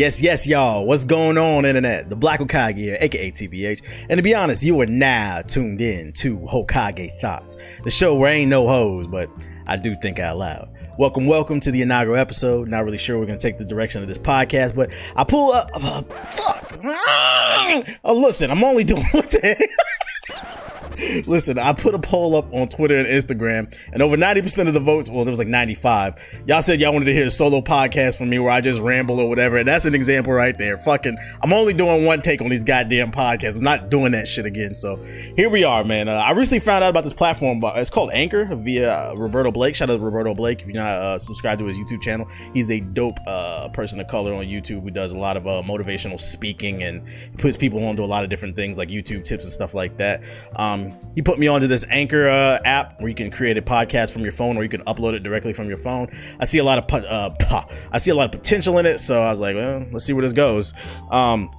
Yes, yes, y'all. What's going on, internet? The Black Hokage here, aka TBH. And to be honest, you are now tuned in to Hokage Thoughts, the show where ain't no hoes, but I do think out loud. Welcome, welcome to the inaugural episode. Not really sure we're gonna take the direction of this podcast, but I pull up. Uh, fuck. Oh, listen, I'm only doing the heck? Listen, I put a poll up on Twitter and Instagram, and over 90% of the votes, well, there was like 95. Y'all said y'all wanted to hear a solo podcast from me where I just ramble or whatever. And that's an example right there. Fucking, I'm only doing one take on these goddamn podcasts. I'm not doing that shit again. So here we are, man. Uh, I recently found out about this platform. It's called Anchor via uh, Roberto Blake. Shout out to Roberto Blake. If you're not uh, subscribed to his YouTube channel, he's a dope uh, person of color on YouTube who does a lot of uh, motivational speaking and puts people onto a lot of different things like YouTube tips and stuff like that. Um, he put me onto this Anchor uh, app where you can create a podcast from your phone, or you can upload it directly from your phone. I see a lot of uh, I see a lot of potential in it, so I was like, well, let's see where this goes. Um,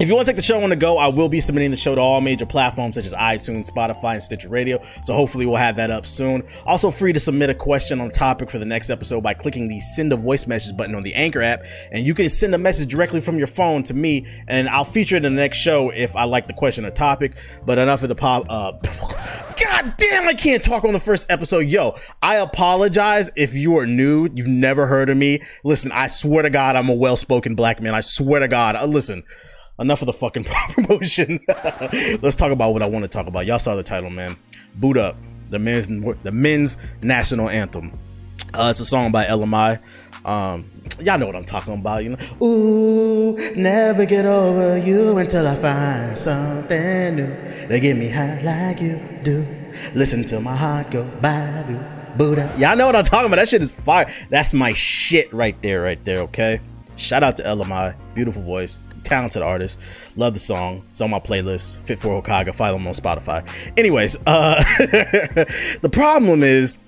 if you want to take the show on the go, I will be submitting the show to all major platforms such as iTunes, Spotify, and Stitcher Radio. So hopefully we'll have that up soon. Also free to submit a question on topic for the next episode by clicking the send a voice message button on the Anchor app. And you can send a message directly from your phone to me and I'll feature it in the next show if I like the question or topic. But enough of the pop, uh, God damn, I can't talk on the first episode. Yo, I apologize if you are new, you've never heard of me. Listen, I swear to God, I'm a well spoken black man. I swear to God. Uh, listen, enough of the fucking promotion. Let's talk about what I want to talk about. Y'all saw the title, man. Boo'd Up the men's the men's national anthem. Uh, it's a song by Ella Mai. Um, y'all know what I'm talking about, you know. Ooh, never get over you until I find something new. They get me high like you do. Listen to my heart go badu. Buddha. Y'all know what I'm talking about. That shit is fire. That's my shit right there, right there, okay? Shout out to Ella Mai. Beautiful voice talented artist. Love the song. It's on my playlist. Fit for Hokage. Follow him on Spotify. Anyways, uh, the problem is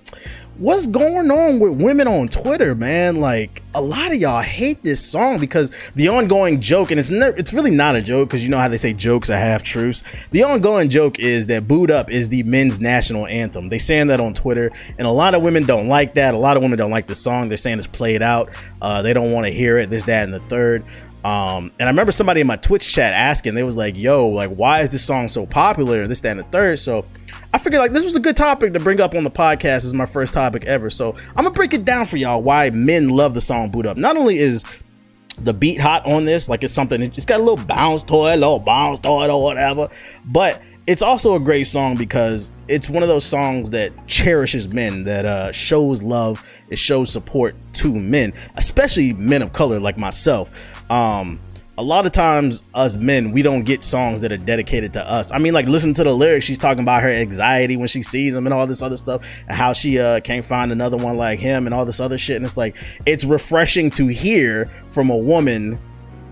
what's going on with women on Twitter, man? Like a lot of y'all hate this song because the ongoing joke, and it's ne- it's really not a joke because you know how they say jokes are half truths. The ongoing joke is that "Boo'd Up" is the men's national anthem. They saying that on Twitter, and a lot of women don't like that. A lot of women don't like the song. They're saying it's played out. Uh, they don't want to hear it. This, that, and the third. Um, and I remember somebody in my Twitch chat asking, they was like, yo, like, why is this song so popular? This, that, and the third. So I figured like this was a good topic to bring up on the podcast. This is my first topic ever. So I'm gonna break it down for y'all why men love the song Boo'd Up. Not only is the beat hot on this, like it's something, it's got a little bounce to it, a little bounce to it or whatever, but it's also a great song because it's one of those songs that cherishes men, that uh, shows love, it shows support to men, especially men of color like myself. Um a lot of times us men we don't get songs that are dedicated to us. I mean like listen to the lyrics. She's talking about her anxiety when she sees him and all this other stuff and how she uh can't find another one like him and all this other shit. And it's like it's refreshing to hear from a woman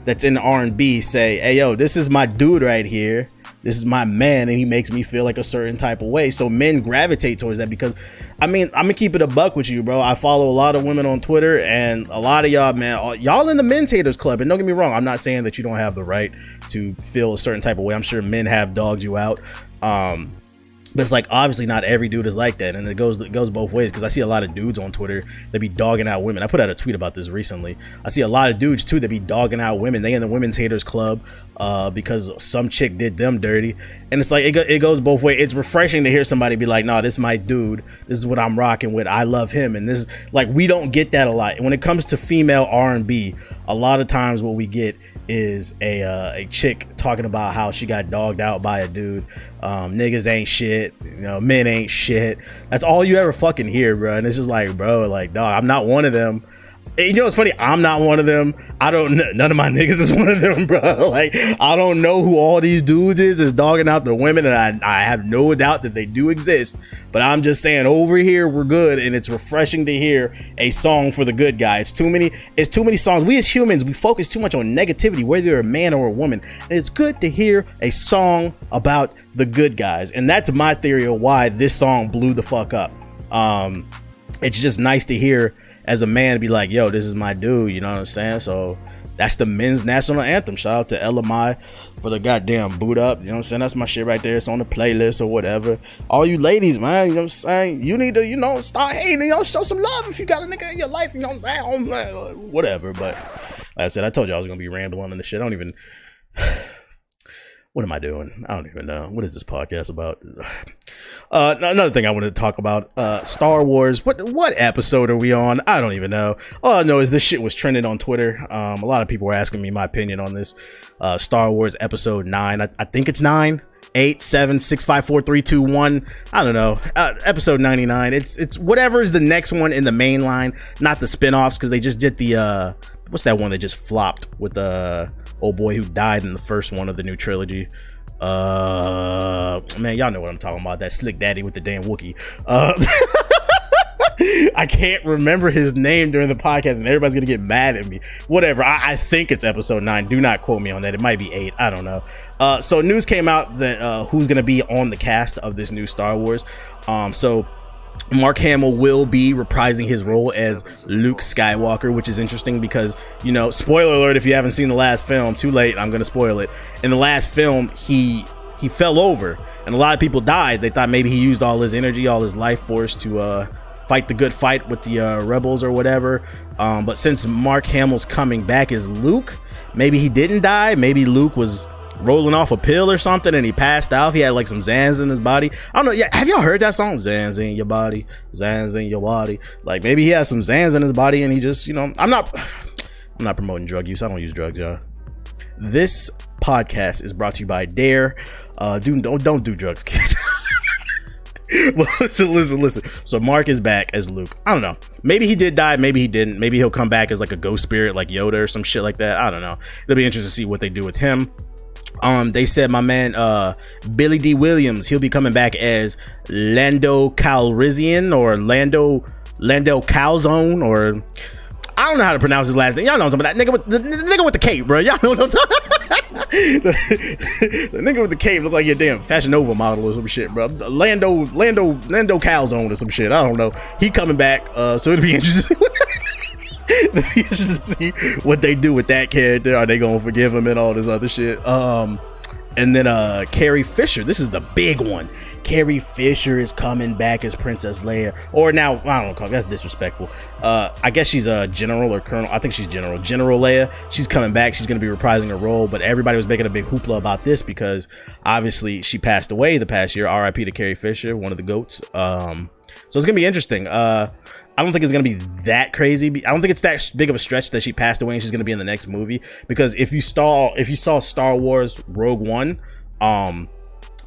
that's in r&b say hey yo this is my dude right here this is my man and he makes me feel like a certain type of way so men gravitate towards that because i mean i'm gonna keep it a buck with you bro i follow a lot of women on twitter and a lot of y'all man y'all in the men's haters club and don't get me wrong i'm not saying that you don't have the right to feel a certain type of way i'm sure men have dogged you out um but it's like obviously not every dude is like that, and it goes it goes both ways. Because I see a lot of dudes on Twitter that be dogging out women. I put out a tweet about this recently. I see a lot of dudes too that be dogging out women. They in the women's haters club uh, because some chick did them dirty, and it's like it, go, it goes both ways. It's refreshing to hear somebody be like, "No, this is my dude. This is what I'm rocking with. I love him." And this is like we don't get that a lot. And when it comes to female R&B, a lot of times what we get is a uh, a chick talking about how she got dogged out by a dude. Um, niggas ain't shit. You know, men ain't shit. That's all you ever fucking hear, bro. And it's just like, bro, like, dog, I'm not one of them you know, it's funny. I'm not one of them. I don't. None of my niggas is one of them, bro. Like, I don't know who all these dudes is. Is dogging out the women, and I, I have no doubt that they do exist. But I'm just saying, over here we're good, and it's refreshing to hear a song for the good guy. It's too many. It's too many songs. We as humans, we focus too much on negativity, whether you're a man or a woman. And it's good to hear a song about the good guys, and that's my theory of why this song blew the fuck up. Um, it's just nice to hear as a man to be like, yo, this is my dude, you know what I'm saying? So that's the men's national anthem. Shout out to Ella Mai for the goddamn Boo'd Up. You know what I'm saying? That's my shit right there. It's on the playlist or whatever. All you ladies, man, you know what I'm saying? You need to, you know, start hating, you know, show some love if you got a nigga in your life, you know what I'm saying? Whatever. But Like I said, I told you I was gonna be rambling and the shit. I don't even. What am I doing? I don't even know. What is this podcast about? Uh, another thing I wanted to talk about: uh, Star Wars. What what episode are we on? I don't even know. All I know is this shit was trending on Twitter. Um, a lot of people were asking me my opinion on this. Uh, Star Wars Episode Nine. I, I think it's nine eight seven six five four three two one. I don't know. Uh, episode ninety nine. It's it's whatever is the next one in the main line, not the spinoffs because they just did the uh what's that one that just flopped with the old boy who died in the first one of the new trilogy. Uh, man, y'all know what I'm talking about. That slick daddy with the damn Wookie. Uh, I can't remember his name during the podcast, and everybody's gonna get mad at me. Whatever. I, I, think it's episode nine. Do not quote me on that. It might be eight. I don't know. Uh, so news came out that uh, who's gonna be on the cast of this new Star Wars. Um, so Mark Hamill will be reprising his role as Luke Skywalker, which is interesting because, you know, spoiler alert if you haven't seen the last film, too late, I'm going to spoil it. In the last film, he he fell over and a lot of people died. They thought maybe he used all his energy, all his life force to uh fight the good fight with the uh, rebels or whatever. Um, but since Mark Hamill's coming back as Luke, maybe he didn't die. Maybe Luke was rolling off a pill or something and he passed out. He had like some Zans in his body. I don't know. Yeah, have y'all heard that song? Zans in your body, Zans in your body. Like maybe he has some Zans in his body and he just, you know, I'm not I'm not promoting drug use. I don't use drugs, y'all. This podcast is brought to you by Dare. Uh do don't don't do drugs, kids. well, listen, listen, listen. So Mark is back as Luke. I don't know. Maybe he did die. Maybe he didn't. Maybe he'll come back as like a ghost spirit, like Yoda or some shit like that. I don't know. It'll be interesting to see what they do with him. Um, they said my man uh Billy Dee Williams, he'll be coming back as Lando Calrissian or Lando Lando Calzone or I don't know how to pronounce his last name. Y'all know something. That nigga with the, the, nigga with the cape, bro. Y'all know what I'm talking. the, the nigga with the cape look like your damn Fashion Nova model or some shit, bro. Lando Lando Lando Calzone or some shit. I don't know. He coming back, uh, so it'll be interesting. just to see what they do with that character. Are they gonna forgive him and all this other shit? Um, and then uh, Carrie Fisher. This is the big one. Carrie Fisher is coming back as Princess Leia, or now I don't know. That's disrespectful. Uh, I guess she's a general or colonel. I think she's general. General Leia. She's coming back. She's going to be reprising her role. But everybody was making a big hoopla about this because obviously she passed away the past year. R.I.P. to Carrie Fisher, one of the goats. Um, so it's gonna be interesting. Uh, I don't think it's gonna be that crazy. I don't think it's that big of a stretch that she passed away and she's gonna be in the next movie. Because if you saw if you saw Star Wars Rogue One, um,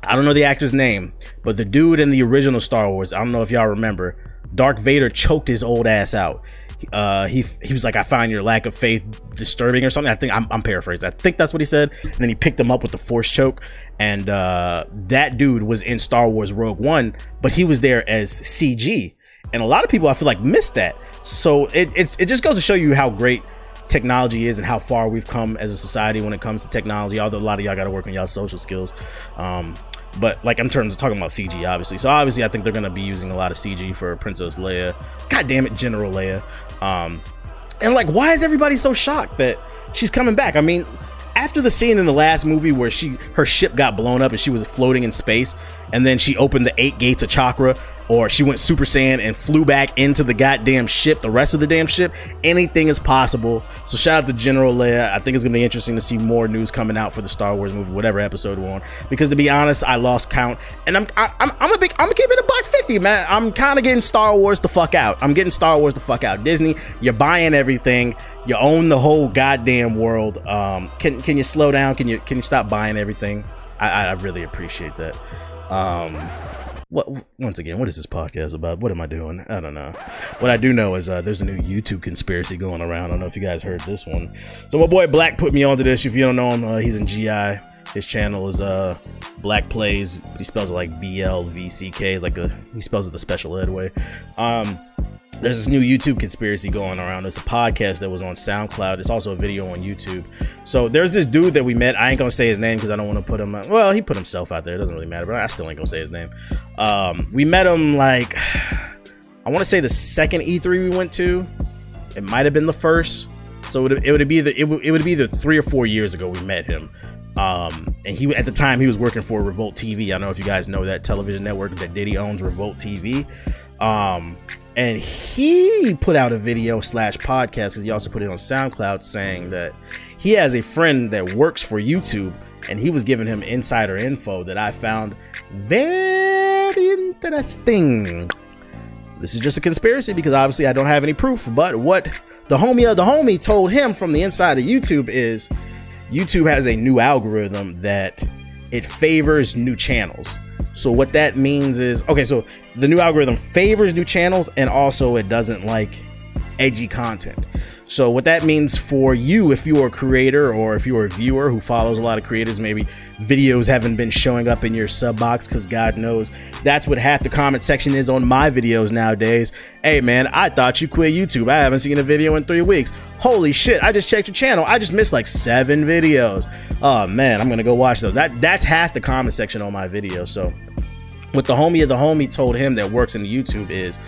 I don't know the actor's name, but the dude in the original Star Wars, I don't know if y'all remember, Dark Vader choked his old ass out. Uh, he he was like, "I find your lack of faith disturbing" or something. I think I'm, I'm paraphrasing. I think that's what he said. And then he picked him up with the Force choke, and uh, that dude was in Star Wars Rogue One, but he was there as CG and a lot of people I feel like missed that. So it it just goes to show you how great technology is and how far we've come as a society when it comes to technology. Although a lot of y'all got to work on y'all social skills. Um, but like in terms of talking about CG, obviously. So obviously, I think they're gonna be using a lot of CG for Princess Leia. God damn it, General Leia. Um, and like, why is everybody so shocked that she's coming back? I mean, after the scene in the last movie where she her ship got blown up and she was floating in space, and then she opened the eight gates of chakra, or she went Super Saiyan and flew back into the goddamn ship, the rest of the damn ship. Anything is possible. So shout out to General Leia. I think it's gonna be interesting to see more news coming out for the Star Wars movie, whatever episode we're on. Because to be honest, I lost count, and I'm I, am i I'm a big I'm gonna keep it a buck fifty, man. I'm kind of getting Star Wars the fuck out. I'm getting Star Wars the fuck out. Disney, you're buying everything. You own the whole goddamn world. Um, can can you slow down? Can you can you stop buying everything? I, I really appreciate that. Um, what once again what is this podcast about? What am i doing? I don't know. What i do know is uh, there's a new youtube conspiracy going around. I don't know if you guys heard this one. So my boy black put me onto this. If you don't know him uh, he's in gi his channel is uh black plays. He spells it like b-l-v-c-k like a he spells it the special ed way. Um there's this new YouTube conspiracy going around. It's a podcast that was on SoundCloud. It's also a video on YouTube. So there's this dude that we met. I ain't gonna say his name because I don't want to put him. Out. Well, he put himself out there. It doesn't really matter, but I still ain't gonna say his name. Um, we met him like I want to say the second E3 we went to. It might have been the first. So it would, be the it would, it would be the three or four years ago we met him. Um, and he at the time he was working for Revolt TV. I don't know if you guys know that television network that Diddy owns, Revolt TV. Um, and he put out a video slash podcast because he also put it on SoundCloud saying that he has a friend that works for YouTube and he was giving him insider info that I found very interesting. This is just a conspiracy because obviously I don't have any proof, but what the homie of the homie told him from the inside of YouTube is YouTube has a new algorithm that it favors new channels. So what that means is okay, so the new algorithm favors new channels and also it doesn't like edgy content. So what that means for you, if you're a creator or if you're a viewer who follows a lot of creators, maybe videos haven't been showing up in your sub box because God knows that's what half the comment section is on my videos nowadays. Hey man, I thought you quit YouTube. I haven't seen a video in three weeks. Holy shit! I just checked your channel. I just missed like seven videos. Oh man, I'm gonna go watch those. That that's half the comment section on my video. So what the homie of the homie told him that works in YouTube is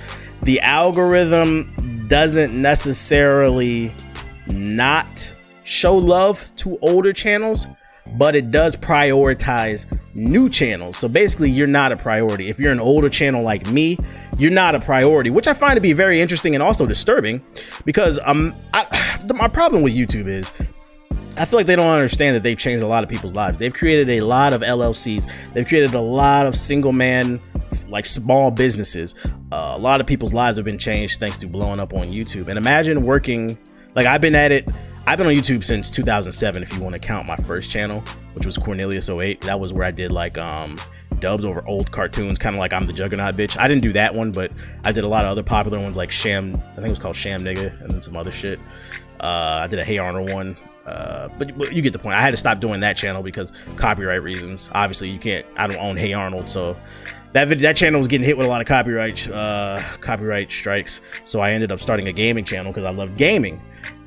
the algorithm doesn't necessarily not show love to older channels, but it does prioritize new channels. So basically, you're not a priority. If you're an older channel like me, you're not a priority, which I find to be very interesting and also disturbing because um, I, my problem with YouTube is I feel like they don't understand that they've changed a lot of people's lives. They've created a lot of LLCs. They've created a lot of single man like small businesses. Uh, a lot of people's lives have been changed thanks to blowing up on YouTube. And imagine working like I've been at it. I've been on YouTube since 2007. If you want to count my first channel, which was Cornelius 08, that was where I did like um dubs over old cartoons, kind of like I'm the Juggernaut bitch. I didn't do that one, but I did a lot of other popular ones like Sham. I think it was called Sham Nigga, and then some other shit. Uh, I did a Hey Arnold one. Uh, but, but you get the point. I had to stop doing that channel because copyright reasons. Obviously, you can't. I don't own Hey Arnold, so that video, that channel was getting hit with a lot of copyright uh, copyright strikes. So I ended up starting a gaming channel because I love gaming.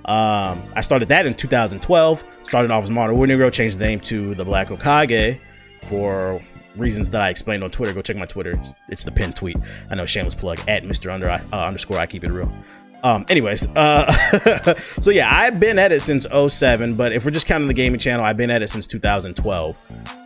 Um, I started that in 2012. Started off as Modern War Negro, changed the name to the Black Hokage for reasons that I explained on Twitter. Go check my Twitter. It's, it's the pinned tweet. I know shameless plug at Mr. Under uh, underscore I keep it real. Um, anyways, uh, so yeah, I've been at it since 07, but if we're just counting the gaming channel, I've been at it since 2012.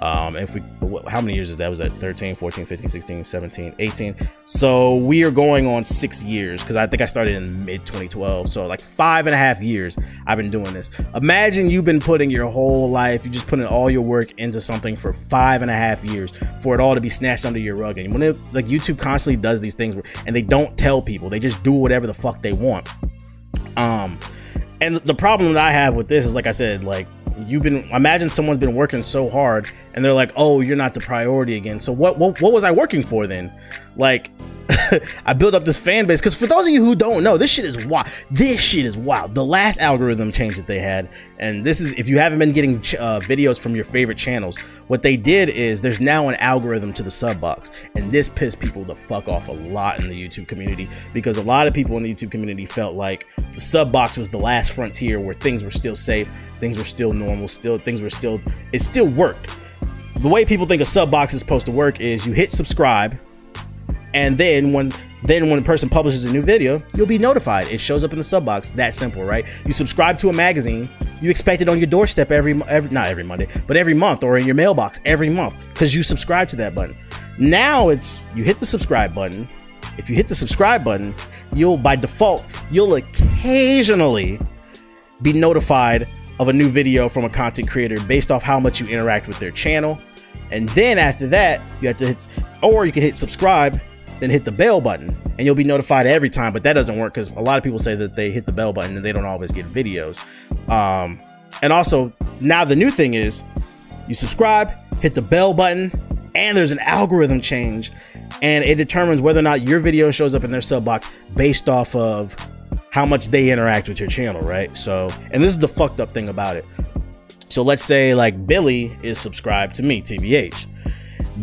Um, if we, how many years is that? Was that 13, 14, 15, 16, 17, 18? So we are going on six years because I think I started in mid 2012. So like five and a half years I've been doing this. Imagine you've been putting your whole life, you just putting all your work into something for five and a half years for it all to be snatched under your rug. And when it, like YouTube constantly does these things and they don't tell people, they just do whatever the fuck they want. Um, and the problem that I have with this is, like I said, like you've been imagine someone's been working so hard and they're like oh you're not the priority again so what what, what was i working for then like I built up this fan base because for those of you who don't know, this shit is wild. This shit is wild. The last algorithm change that they had, and this is if you haven't been getting uh, videos from your favorite channels, what they did is there's now an algorithm to the sub box, and this pissed people the fuck off a lot in the YouTube community because a lot of people in the YouTube community felt like the sub box was the last frontier where things were still safe, things were still normal, still things were still it still worked. The way people think a sub box is supposed to work is you hit subscribe and then when then when a person publishes a new video, you'll be notified. It shows up in the sub box. That simple, right? You subscribe to a magazine, you expect it on your doorstep every, every not every Monday, but every month or in your mailbox every month because you subscribe to that button. Now it's you hit the subscribe button. If you hit the subscribe button, you'll by default you'll occasionally be notified of a new video from a content creator based off how much you interact with their channel. And then after that, you have to hit, or you can hit subscribe then hit the bell button and you'll be notified every time. But that doesn't work because a lot of people say that they hit the bell button and they don't always get videos. Um, and also, now the new thing is you subscribe, hit the bell button, and there's an algorithm change, and it determines whether or not your video shows up in their sub box based off of how much they interact with your channel, right? So, and this is the fucked up thing about it. So let's say like Billy is subscribed to me, TBH.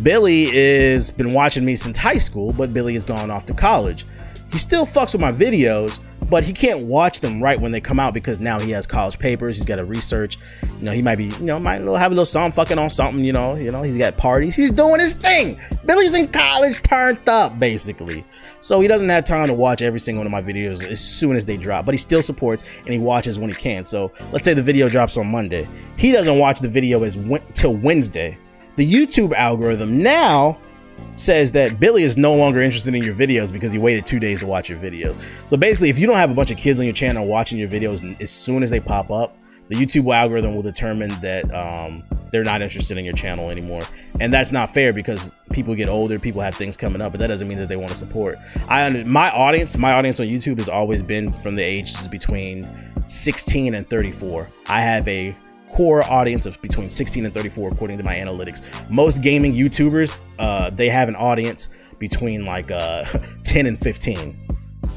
Billy is been watching me since high school, but Billy has gone off to college. He still fucks with my videos, but he can't watch them right when they come out because now he has college papers. He's got to research. You know, he might be, you know, might have a little song fucking on something. You know, you know, he's got parties. He's doing his thing. Billy's in college, turned up, basically. So he doesn't have time to watch every single one of my videos as soon as they drop, but he still supports and he watches when he can. So let's say the video drops on Monday. He doesn't watch the video as till Wednesday the YouTube algorithm now says that Billy is no longer interested in your videos because he waited two days to watch your videos. So basically, if you don't have a bunch of kids on your channel watching your videos as soon as they pop up, the YouTube algorithm will determine that um, they're not interested in your channel anymore. And that's not fair because people get older, people have things coming up, but that doesn't mean that they want to support. I my audience, my audience on YouTube has always been from the ages between 16 and 34. I have a core audience of between 16 and 34 according to my analytics. Most gaming youtubers uh, they have an audience between like uh, 10 and 15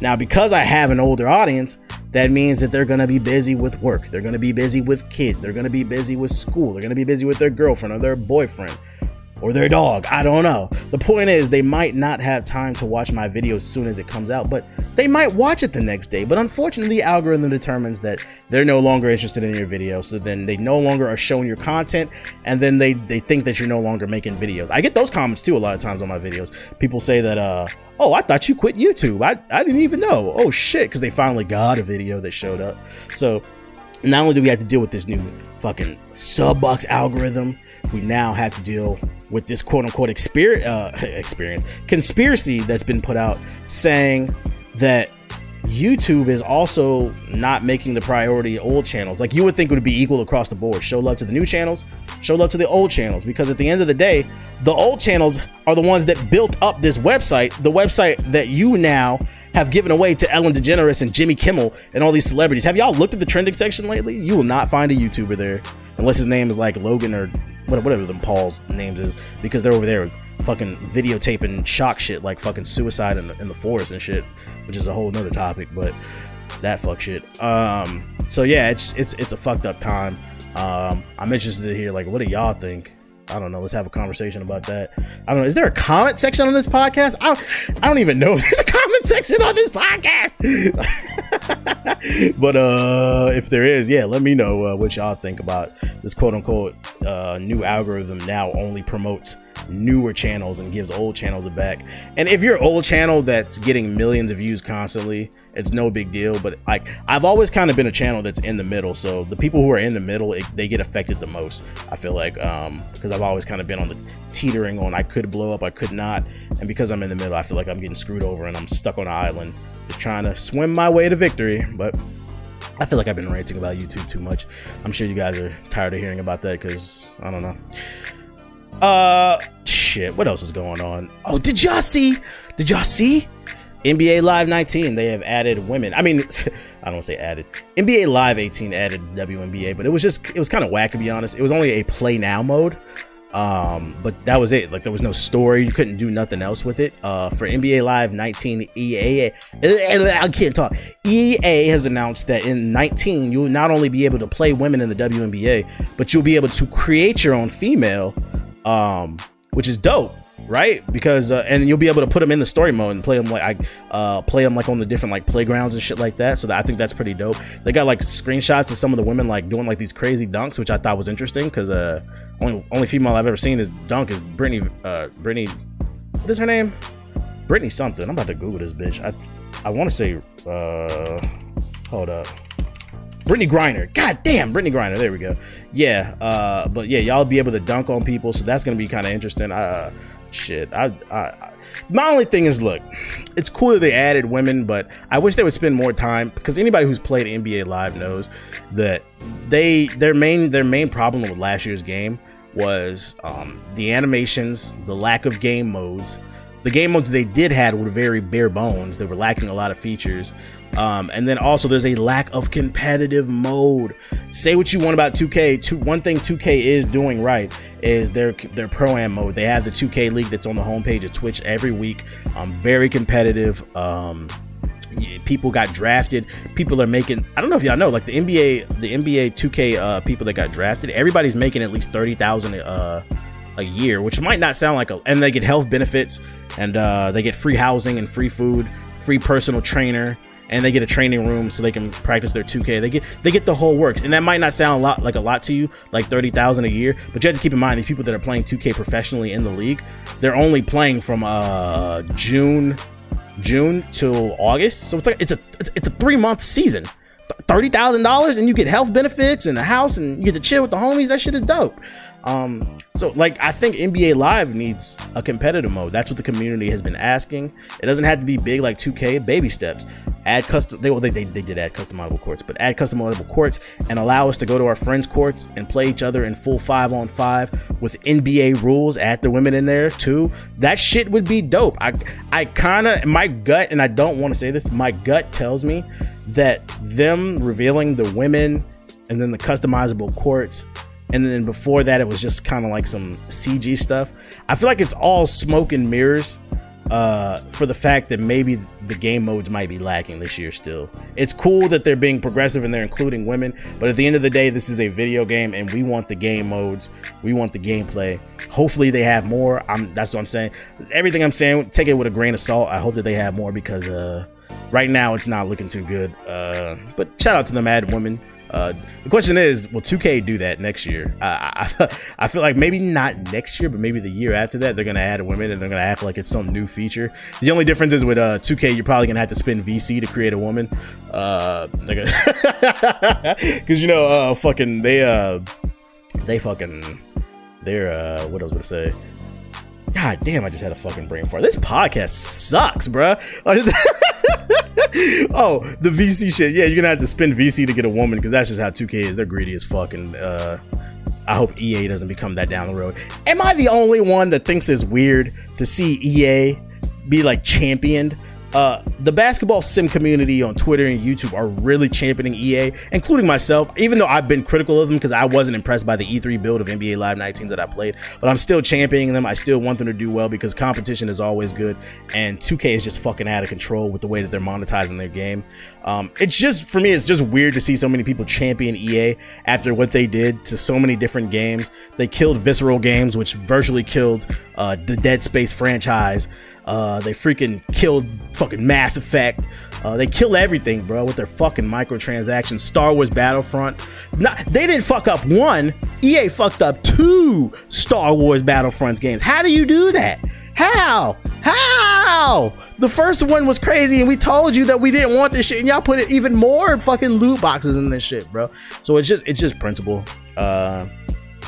now because i have an older audience that means that they're going to be busy with work. They're going to be busy with kids. They're going to be busy with school. They're going to be busy with their girlfriend or their boyfriend or their dog. I don't know. The point is, they might not have time to watch my video as soon as it comes out, but they might watch it the next day. But unfortunately, the algorithm determines that they're no longer interested in your video. So then they no longer are showing your content, and then they, they think that you're no longer making videos. I get those comments too a lot of times on my videos. People say that, uh, oh, I thought you quit YouTube. I, I didn't even know. Oh, shit, because they finally got a video that showed up. So not only do we have to deal with this new fucking sub box algorithm, we now have to deal with this quote unquote experience, uh, experience conspiracy that's been put out saying that YouTube is also not making the priority old channels. Like you would think would be equal across the board. Show love to the new channels, show love to the old channels. Because at the end of the day, the old channels are the ones that built up this website, the website that you now have given away to Ellen DeGeneres and Jimmy Kimmel and all these celebrities. Have y'all looked at the trending section lately? You will not find a YouTuber there unless his name is like Logan or whatever them Paul's names is, because they're over there fucking videotaping shock shit like fucking suicide in the, in the forest and shit, which is a whole nother topic, but that fuck shit. Um, so yeah, it's it's it's a fucked up time. Um, I'm interested to hear like what do y'all think? I don't know. Let's have a conversation about that. I don't know. Is there a comment section on this podcast? I don't, I don't even know if there's a comment section on this podcast. but uh, if there is, yeah, let me know uh, what y'all think about this quote unquote uh, new algorithm now only promotes newer channels and gives old channels a back. And if you're old channel that's getting millions of views constantly, it's no big deal. But like I've always kind of been a channel that's in the middle, so the people who are in the middle it, they get affected the most. I feel like um because I've always kind of been on the teetering on I could blow up, I could not, and because I'm in the middle, I feel like I'm getting screwed over and I'm stuck on an island trying to swim my way to victory. But I feel like I've been ranting about YouTube too much. I'm sure you guys are tired of hearing about that because I don't know. Uh, shit. What else is going on? Oh, did y'all see? Did y'all see? NBA Live 19, they have added women. I mean, I don't say added. NBA Live 18 added WNBA, but it was just, it was kind of whack to be honest. It was only a play now mode. Um, but that was it. Like there was no story. You couldn't do nothing else with it. Uh, for NBA Live 19, EA, I can't talk. EA has announced that in 19, you'll not only be able to play women in the WNBA, but you'll be able to create your own female um, which is dope, right? Because uh, and you'll be able to put them in the story mode and play them like I uh, play them like on the different like playgrounds and shit like that. So that, I think that's pretty dope. They got like screenshots of some of the women like doing like these crazy dunks, which I thought was interesting because uh, only only female I've ever seen is dunk is Brittany uh Brittany, what is her name? Brittany something. I'm about to Google this bitch. I I want to say uh, hold up. Brittney Griner. God damn, Brittney Griner. There we go. Yeah, uh, but yeah, y'all be able to dunk on people, so that's gonna be kind of interesting. Uh, shit, I, I, I, my only thing is, look, it's cool that they added women, but I wish they would spend more time because anybody who's played NBA Live knows that they their main their main problem with last year's game was um, the animations, the lack of game modes. The game modes they did had were very bare bones. They were lacking a lot of features. Um, and then also there's a lack of competitive mode. Say what you want about 2K. Two, one thing 2K is doing right is their their pro am mode. They have the 2K league that's on the homepage of Twitch every week. Um, very competitive. Um, people got drafted. People are making. I don't know if y'all know, like the NBA, the NBA 2K uh, people that got drafted. Everybody's making at least thirty thousand uh, a year, which might not sound like a. And they get health benefits, and uh, they get free housing and free food, free personal trainer and they get a training room so they can practice their 2K. They get they get the whole works, and that might not sound a lot like a lot to you, like thirty thousand a year, but you have to keep in mind these people that are playing 2K professionally in the league, they're only playing from uh June June till August, so it's like it's a it's, a three month season. thirty thousand dollars and you get health benefits and a house and you get to chill with the homies. That shit is dope. Um, so like I think NBA Live needs a competitive mode. That's what the community has been asking. It doesn't have to be big like 2K. Baby steps. Add custom. They well they, they, they did add customizable courts, but add customizable courts and allow us to go to our friends' courts and play each other in full five on five with NBA rules. Add the women in there too. That shit would be dope. I I kind of my gut and I don't want to say this. My gut tells me that them revealing the women and then the customizable courts and then before that it was just kind of like some CG stuff. I feel like it's all smoke and mirrors uh, for the fact that maybe the game modes might be lacking this year still. It's cool that they're being progressive and they're including women, but at the end of the day, this is a video game and we want the game modes, we want the gameplay. Hopefully they have more. I'm that's what I'm saying. Everything I'm saying, take it with a grain of salt. I hope that they have more because uh, right now it's not looking too good. Uh, but shout out to the Mad Women. Uh, the question is, will 2K do that next year? I, I, I feel like maybe not next year, but maybe the year after that, they're gonna add women and they're gonna act like it's some new feature. The only difference is with uh, 2K, you're probably gonna have to spend VC to create a woman, uh, because you know, uh, fucking they, uh, they fucking, they're, uh, what I was gonna say. God damn, I just had a fucking brain fart. This podcast sucks, bruh. oh, the VC shit. Yeah, you're gonna have to spend VC to get a woman because that's just how 2K is. They're greedy as fuck. And uh, I hope EA doesn't become that down the road. Am I the only one that thinks it's weird to see EA be like championed uh, the basketball sim community on Twitter and YouTube are really championing EA, including myself, even though I've been critical of them because I wasn't impressed by the E3 build of NBA Live 19 that I played. But I'm still championing them. I still want them to do well because competition is always good. And 2K is just fucking out of control with the way that they're monetizing their game. Um, it's just, for me, it's just weird to see so many people champion EA after what they did to so many different games. They killed Visceral Games, which virtually killed uh, the Dead Space franchise. Uh, they freaking killed fucking Mass Effect. Uh, they kill everything, bro, with their fucking microtransactions. Star Wars Battlefront. Not, they didn't fuck up one. EA fucked up two Star Wars Battlefronts games. How do you do that? How? How? The first one was crazy, and we told you that we didn't want this shit, and y'all put it even more fucking loot boxes in this shit, bro. So it's just it's just principle. Uh,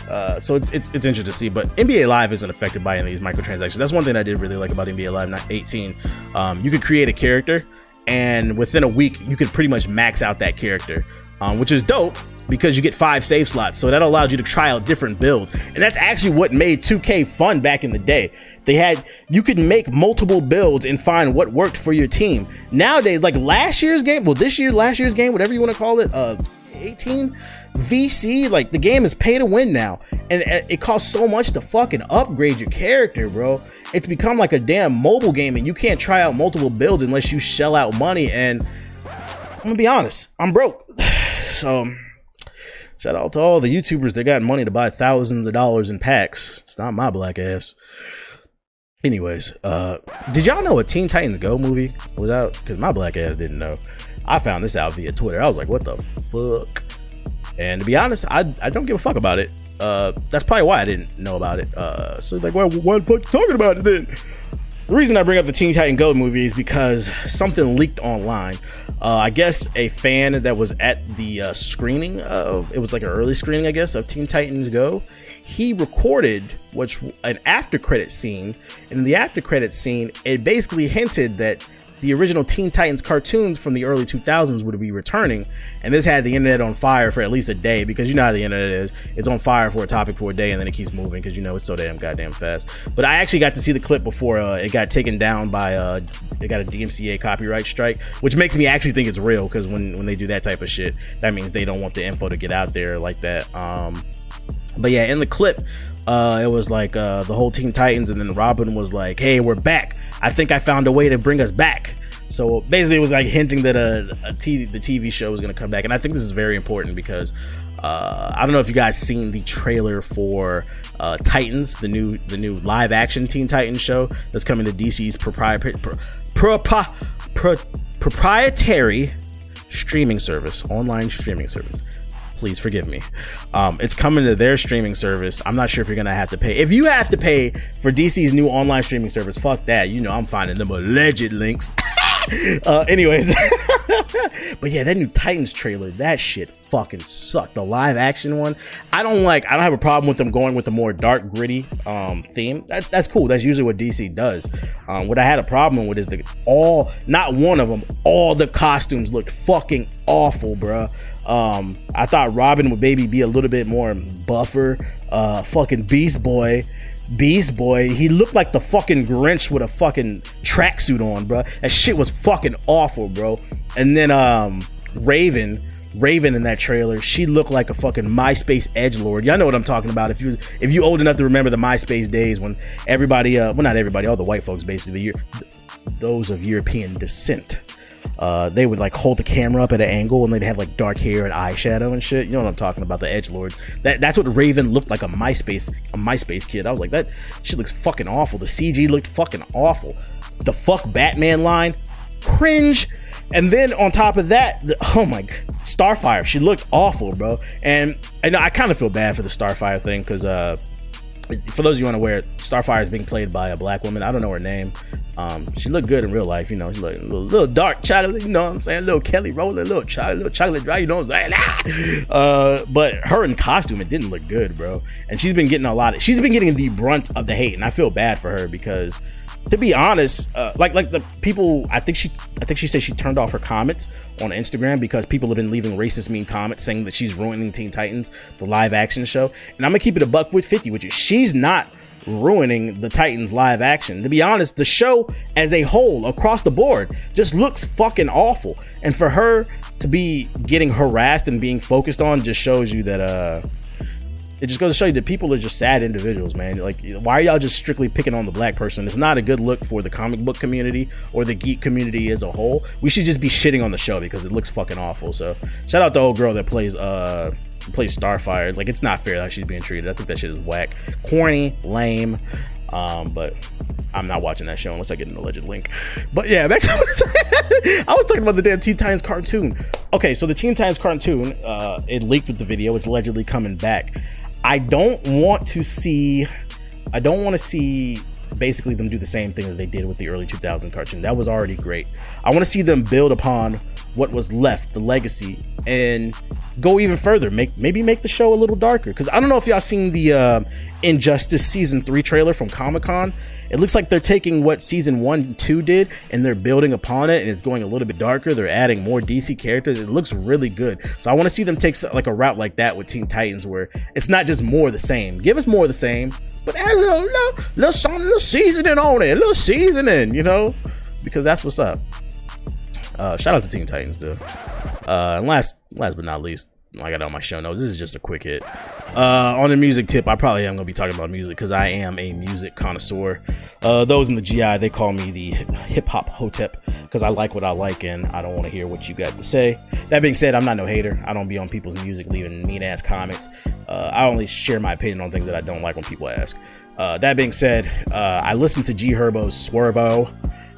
uh, so it's, it's it's interesting to see, but NBA Live isn't affected by any of these microtransactions. That's one thing I did really like about NBA Live 18. Um, you could create a character, and within a week, you could pretty much max out that character, um, which is dope because you get five save slots. So that allows you to try out different builds, and that's actually what made 2K fun back in the day. They had you could make multiple builds and find what worked for your team. Nowadays, like last year's game, well, this year, last year's game, whatever you want to call it, uh, 18 VC, like the game is pay to win now, and it costs so much to fucking upgrade your character, bro. It's become like a damn mobile game, and you can't try out multiple builds unless you shell out money. And I'm gonna be honest, I'm broke, so shout out to all the YouTubers that got money to buy thousands of dollars in packs. It's not my black ass. Anyways, uh, did y'all know a Teen Titans Go movie was out? Because my black ass didn't know. I found this out via Twitter. I was like, what the fuck? And to be honest, I, I don't give a fuck about it. Uh, that's probably why I didn't know about it. Uh, so like, well, why the fuck talking about it then? The reason I bring up the Teen Titan Go movie is because something leaked online. Uh, I guess a fan that was at the uh, screening of it was like an early screening, I guess, of Teen Titans Go. He recorded which an after credit scene, and in the after credit scene, it basically hinted that the original Teen Titans cartoons from the early 2000s would be returning, and this had the internet on fire for at least a day because you know how the internet is. It's on fire for a topic for a day, and then it keeps moving because you know it's so damn goddamn fast. But I actually got to see the clip before uh, it got taken down by uh, it got a DMCA copyright strike, which makes me actually think it's real because when when they do that type of shit, that means they don't want the info to get out there like that. Um, but yeah, in the clip, uh, it was like uh, the whole Teen Titans, and then Robin was like, "Hey, we're back. I think I found a way to bring us back." So basically, it was like hinting that a, a TV, the TV show was going to come back, and I think this is very important because uh, I don't know if you guys seen the trailer for uh, Titans, the new the new live action Teen Titans show that's coming to DC's proprietary pro, pro, pro, proprietary streaming service, online streaming service please forgive me. Um, it's coming to their streaming service. I'm not sure if you're gonna have to pay. If you have to pay for DC's new online streaming service, fuck that. You know I'm finding them alleged links. uh, anyways, but yeah, that new Titans trailer, that shit fucking sucked. The live action one, I don't like. I don't have a problem with them going with the more dark, gritty um, theme. That, that's cool. That's usually what DC does. Um, what I had a problem with is the all, not one of them, all the costumes looked fucking awful, bruh. Um, I thought Robin would maybe be a little bit more buffer. Uh, fucking Beast Boy Beast Boy, he looked like the fucking Grinch with a fucking tracksuit on, bro. That shit was fucking awful, bro. And then um Raven, Raven in that trailer, she looked like a fucking MySpace edge lord. Y'all know what I'm talking about. If you if you old enough to remember the MySpace days when everybody, uh, well not everybody, all the white folks basically, those of European descent uh, they would like hold the camera up at an angle and they'd have like dark hair and eyeshadow and shit. You know what I'm talking about? The edge lord. That that's what Raven looked like a MySpace a MySpace kid. I was like that shit looks fucking awful. The CG looked fucking awful. The fuck Batman line, cringe. And then on top of that, the, oh my Starfire, she looked awful, bro. And and I kind of feel bad for the Starfire thing because uh for those of you unaware, Starfire is being played by a black woman. I don't know her name. Um, she looked good in real life, you know. She looked a little, little, dark chocolate, you know what I'm saying? Little Kelly Rowland, little chocolate, little chocolate dry, you know what I'm saying? Uh, but her in costume, it didn't look good, bro. And she's been getting a lot of, she's been getting the brunt of the hate, and I feel bad for her because to be honest, uh, like like the people, I think she, I think she said she turned off her comments on Instagram because people have been leaving racist, mean comments saying that she's ruining Teen Titans, the live action show. And I'm gonna keep it a buck with 50 with you. She's not ruining the Titans live action. To be honest, the show as a whole, across the board, just looks fucking awful. And for her to be getting harassed and being focused on just shows you that uh it just goes to show you that people are just sad individuals, man. Like, why are y'all just strictly picking on the black person? It's not a good look for the comic book community or the geek community as a whole. We should just be shitting on the show because it looks fucking awful. So, shout out the old girl that plays uh plays Starfire. Like, it's not fair that she's being treated. I think that shit is whack, corny, lame. Um, but I'm not watching that show unless I get an alleged link. But yeah, back to what I was talking about the damn Teen Titans cartoon. Okay, so the Teen Titans cartoon, uh, it leaked with the video. It's allegedly coming back. I don't want to see I don't want to see basically them do the same thing that they did with the early 2000 cartoon. That was already great. I want to see them build upon what was left, the legacy, and go even further. Make maybe make the show a little darker. Because I don't know if y'all seen the uh, Injustice season three trailer from Comic Con. It looks like they're taking what season one and two did and they're building upon it, and it's going a little bit darker. They're adding more DC characters. It looks really good. So I want to see them take like a route like that with Teen Titans, where it's not just more the same. Give us more the same, but add a little, little, little little seasoning on it, a little seasoning, you know, because that's what's up. Uh, shout out to Teen Titans, though. Uh, and last, last but not least, I got on my show notes. This is just a quick hit. Uh, on the music tip, I probably am going to be talking about music because I am a music connoisseur. Uh, those in the GI, they call me the hip hop hotep because I like what I like and I don't want to hear what you got to say. That being said, I'm not no hater. I don't be on people's music leaving mean ass comments. Uh, I only share my opinion on things that I don't like when people ask. Uh, that being said, uh, I listened to G Herbo's Swervo.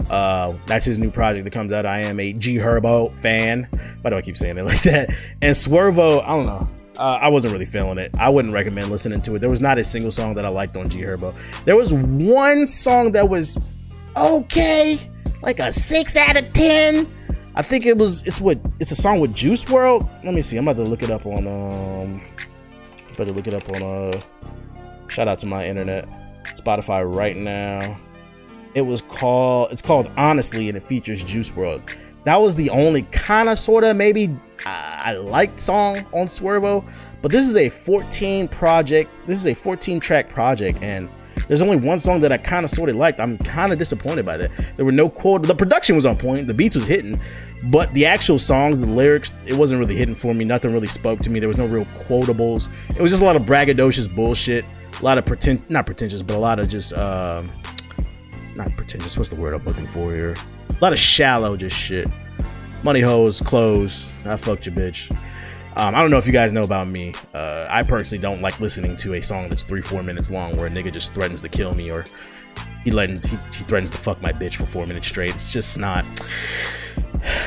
Uh, that's his new project that comes out. I am a G Herbo fan. Why do I keep saying it like that? And Swervo, I don't know. Uh, I wasn't really feeling it. I wouldn't recommend listening to it. There was not a single song that I liked on G Herbo. There was one song that was okay, like a six out of ten. I think it was. It's what. It's a song with Juice WRLD. Let me see. I'm about to look it up on. Um, better look it up on. Uh, shout out to my internet, Spotify right now. It was called it's called Honestly and it features Juice WRLD. That was the only kind of sort of maybe I, I liked song on Swervo, but this is a 14 project. This is a 14 track project and there's only one song that I kind of sort of liked. I'm kind of disappointed by that. There were no quote. The production was on point. The beats was hitting, but the actual songs, the lyrics, it wasn't really hitting for me. Nothing really spoke to me. There was no real quotables. It was just a lot of braggadocious bullshit. A lot of pretend, not pretentious, but a lot of just uh, not pretentious. What's the word I'm looking for here? A lot of shallow just shit. Money hoes, clothes. I fucked your bitch. Um, I don't know if you guys know about me. Uh, I personally don't like listening to a song that's three, four minutes long where a nigga just threatens to kill me or he, he, he threatens to fuck my bitch for four minutes straight. It's just not.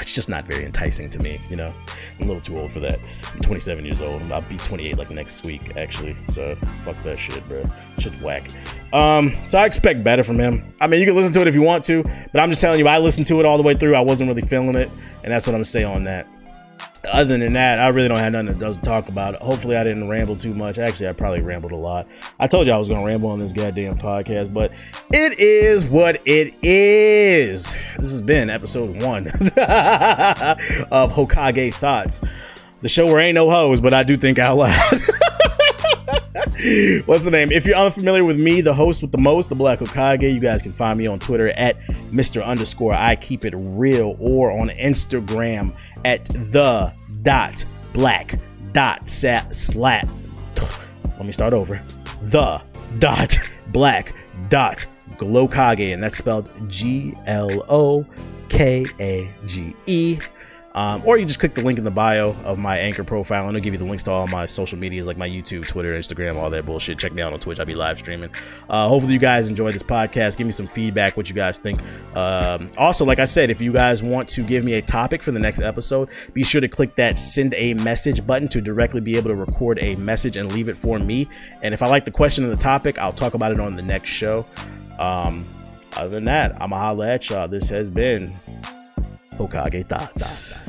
It's just not very enticing to me. You know, I'm a little too old for that. I'm 27 years old. I'll be 28 like next week, actually. So fuck that shit, bro. Shit's whack. Um, so I expect better from him. I mean, you can listen to it if you want to, but I'm just telling you, I listened to it all the way through. I wasn't really feeling it, and that's what I'm gonna say on that other than that, I really don't have nothing to talk about. Hopefully, I didn't ramble too much. Actually, I probably rambled a lot. I told you I was going to ramble on this goddamn podcast, but it is what it is. This has been episode one of Hokage Thoughts, the show where ain't no hoes, but I do think out loud. What's the name? If you're unfamiliar with me, the host with the most, the Black Hokage, you guys can find me on Twitter at Mr. Underscore I Keep It Real or on Instagram at the dot black dot sat slap. Let me start over. The dot black dot glokage, and that's spelled G L O K A G E. Um, or you just click the link in the bio of my anchor profile and it'll give you the links to all my social medias like my YouTube, Twitter, Instagram, all that bullshit. Check me out on Twitch. I'll be live streaming. Uh, hopefully, you guys enjoy this podcast. Give me some feedback, what you guys think. Um, also, like I said, if you guys want to give me a topic for the next episode, be sure to click that send a message button to directly be able to record a message and leave it for me. And if I like the question and the topic, I'll talk about it on the next show. Um, other than that, I'm a holla at y'all. This has been Hokage Thoughts.